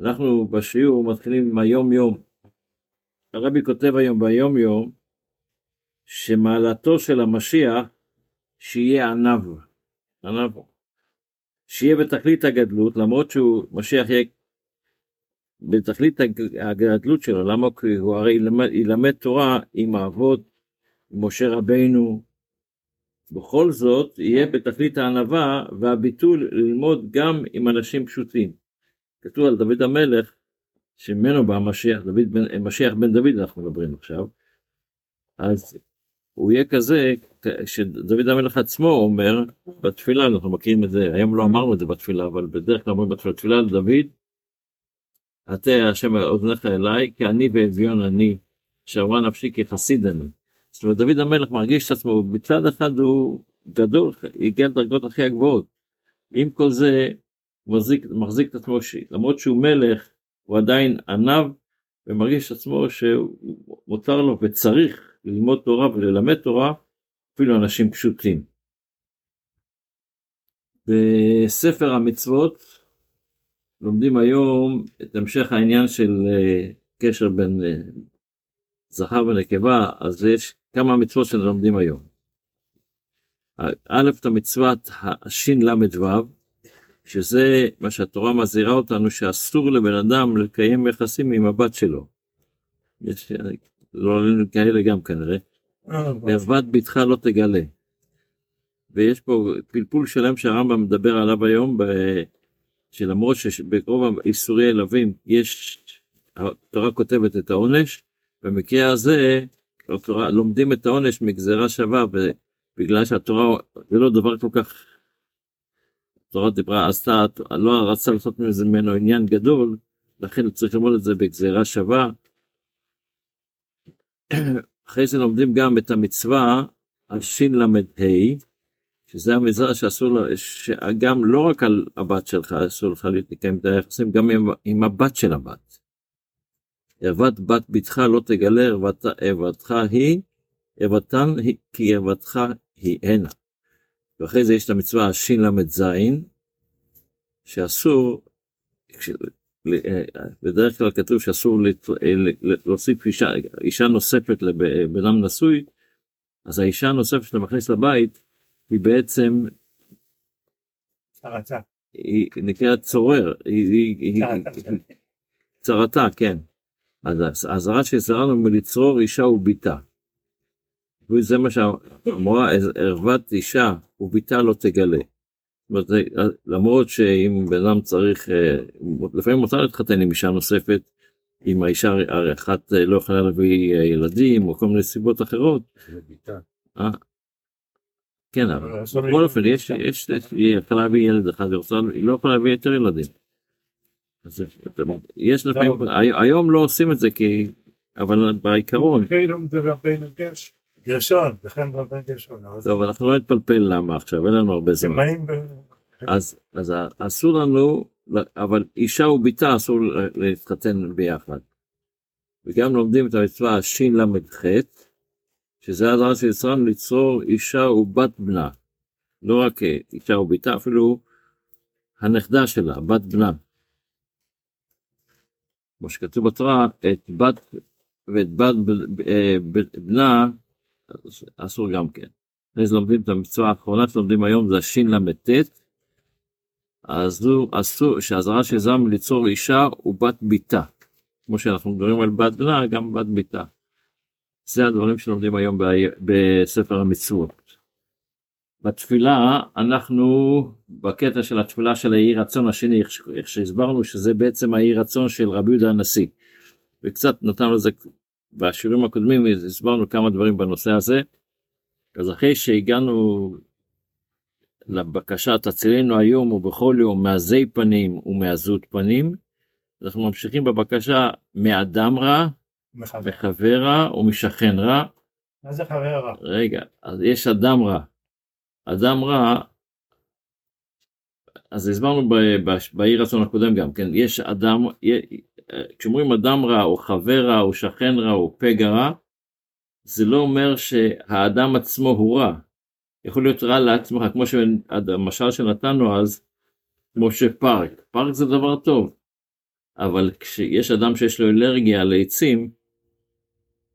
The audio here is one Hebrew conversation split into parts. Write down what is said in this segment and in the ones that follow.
אנחנו בשיעור מתחילים עם היום יום. הרבי כותב היום ביום יום שמעלתו של המשיח שיהיה עניו, עניו, שיהיה בתכלית הגדלות למרות שהוא משיח יהיה בתכלית הגדלות שלו, למה? כי הוא הרי ילמד, ילמד תורה עם האבות, עם משה רבינו, בכל זאת יהיה בתכלית הענווה והביטול ללמוד גם עם אנשים פשוטים. כתוב על דוד המלך, שממנו בא משיח, דוד בן, משיח בן דוד אנחנו מדברים עכשיו, אז הוא יהיה כזה שדוד המלך עצמו אומר בתפילה, אנחנו מכירים את זה, היום לא אמרנו את זה בתפילה, אבל בדרך כלל אומרים בתפילה, תפילה לדוד, עתה השם אוזניך אליי, כי אני ואביון אני, שאמרה נפשי כחסיד אני. זאת אומרת, דוד המלך מרגיש את עצמו, מצד אחד הוא גדול, הגיע לדרגות הכי הגבוהות. עם כל זה, הוא מחזיק, מחזיק את עצמו, למרות שהוא מלך, הוא עדיין עניו, ומרגיש את עצמו שמותר לו וצריך ללמוד תורה וללמד תורה, אפילו אנשים פשוטים. בספר המצוות לומדים היום את המשך העניין של אה, קשר בין אה, זכר ונקבה, אז יש כמה מצוות שלומדים היום. א', את המצוות השל"ו, שזה מה שהתורה מזהירה אותנו שאסור לבן אדם לקיים יחסים עם הבת שלו. יש לא עלינו כאלה גם כנראה. וערוות בתך לא תגלה. ויש פה פלפול שלם שהרמב"ם מדבר עליו היום, שלמרות שברוב איסורי אלווים יש, התורה כותבת את העונש, במקרה הזה התורה, לומדים את העונש מגזרה שווה, ובגלל שהתורה זה לא דבר כל כך, התורה דיברה, עשתה, לא רצה לעשות ממנו עניין גדול, לכן צריך ללמוד את זה בגזרה שווה. אחרי זה לומדים גם את המצווה השל"ה, שזה המצווה שאסור, שגם לא רק על הבת שלך אסור לך לקיים את היחסים, גם עם, עם הבת של הבת. ערוות בת בתך לא תגלה ערוותך היא, ערוותן כי ערוותך היא הנה. ואחרי זה יש את המצווה השל"ז, שאסור, בדרך כלל כתוב שאסור להוסיף אישה, אישה נוספת לבן אדם נשוי, אז האישה הנוספת שאתה מכניס לבית, היא בעצם, צרתה. היא נקראת צורר, היא צרתה, כן. אז האזהרה שהזהרנו מלצרור אישה וביתה. וזה מה שאמרה, ערוות אישה וביתה לא תגלה. למרות שאם בן אדם צריך, אה, לפעמים מותר להתחתן עם אישה נוספת, אם האישה אחת לא יכולה להביא אה, ילדים או כל מיני סיבות אחרות. אה? כן, אבל בכל אופן, יש, יש, היא יכולה להביא ילד אחד, היא לא יכולה להביא יותר ילדים. יש לפעמים, היום לא עושים את זה כי, אבל בעיקרון. גרשון, וכן רבן גרשון. טוב, אנחנו לא נתפלפל למה עכשיו, אין לנו הרבה זמן. אז, אז אסור לנו, אבל אישה וביתה אסור להתחתן ביחד. וגם לומדים את המצווה השל"ח, שזה הזמן של ישראל ליצור אישה ובת בנה. לא רק אישה וביתה, אפילו הנכדה שלה, בת בנה. כמו שכתוב בתורה, את בת ואת בת אה, בנה אסור גם כן. אחרי זה לומדים את המצווה האחרונה שלומדים היום זה השל"ט, אז אסור שהזרה של זם ליצור אישה ובת ביתה. כמו שאנחנו מדברים על בת בנה, גם בת ביתה. זה הדברים שלומדים היום בספר המצוות. בתפילה אנחנו בקטע של התפילה של האי רצון השני איך שהסברנו שזה בעצם האי רצון של רבי יהודה הנשיא וקצת נתנו לזה בשיעורים הקודמים הסברנו כמה דברים בנושא הזה אז אחרי שהגענו לבקשה תצילנו היום ובכל יום מעזי פנים ומעזות פנים אנחנו ממשיכים בבקשה מאדם רע מחבר רע ומשכן רע. מה זה חבר רע? רגע אז יש אדם רע אדם רע, אז הסברנו באי רצון הקודם גם כן, יש אדם, כשאומרים אדם רע או חבר רע או שכן רע או פגע רע, זה לא אומר שהאדם עצמו הוא רע. יכול להיות רע לעצמך, כמו שהמשל שנתנו אז, כמו שפארק, פארק זה דבר טוב. אבל כשיש אדם שיש לו אלרגיה לעצים,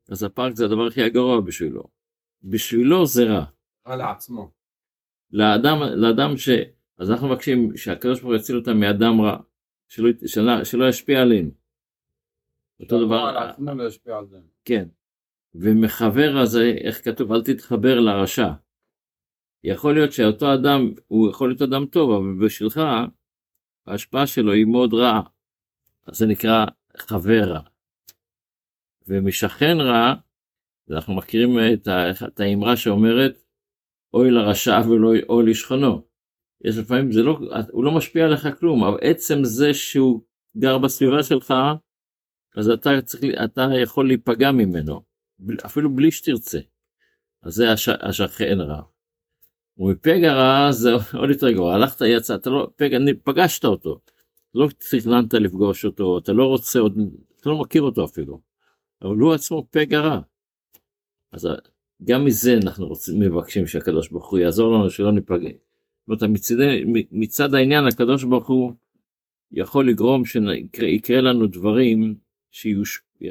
אז הפארק זה הדבר הכי הגרוע בשבילו. בשבילו זה רע. רע לעצמו. לאדם, לאדם ש... אז אנחנו מבקשים שהקדוש ברוך הוא יציל אותם מאדם רע, שלא, שלא, שלא ישפיע עלינו. אותו דבר, על עצמו לא על זה. כן. ומחבר הזה, איך כתוב, אל תתחבר לרשע. יכול להיות שאותו אדם, הוא יכול להיות אדם טוב, אבל בשבילך, ההשפעה שלו היא מאוד רעה. אז זה נקרא חבר רע. ומשכן רע, אנחנו מכירים את, ה, את האמרה שאומרת, אוי לרשע ולא אוי לשכנו. יש לפעמים, זה לא, הוא לא משפיע עליך כלום, אבל עצם זה שהוא גר בסביבה שלך, אז אתה, צריך, אתה יכול להיפגע ממנו, אפילו בלי שתרצה. אז זה הש, השכן רע. ומפגע רע זה עוד יותר גרוע, הלכת יצא, אתה לא, פגע, פגשת אותו, לא תכננת לפגוש אותו, אתה לא רוצה עוד, אתה לא מכיר אותו אפילו, אבל הוא עצמו פגע רע. אז גם מזה אנחנו רוצים, מבקשים שהקדוש ברוך הוא יעזור לנו שלא ניפגע. זאת אומרת, מצד, מצד העניין הקדוש ברוך הוא יכול לגרום שיקרה לנו דברים și își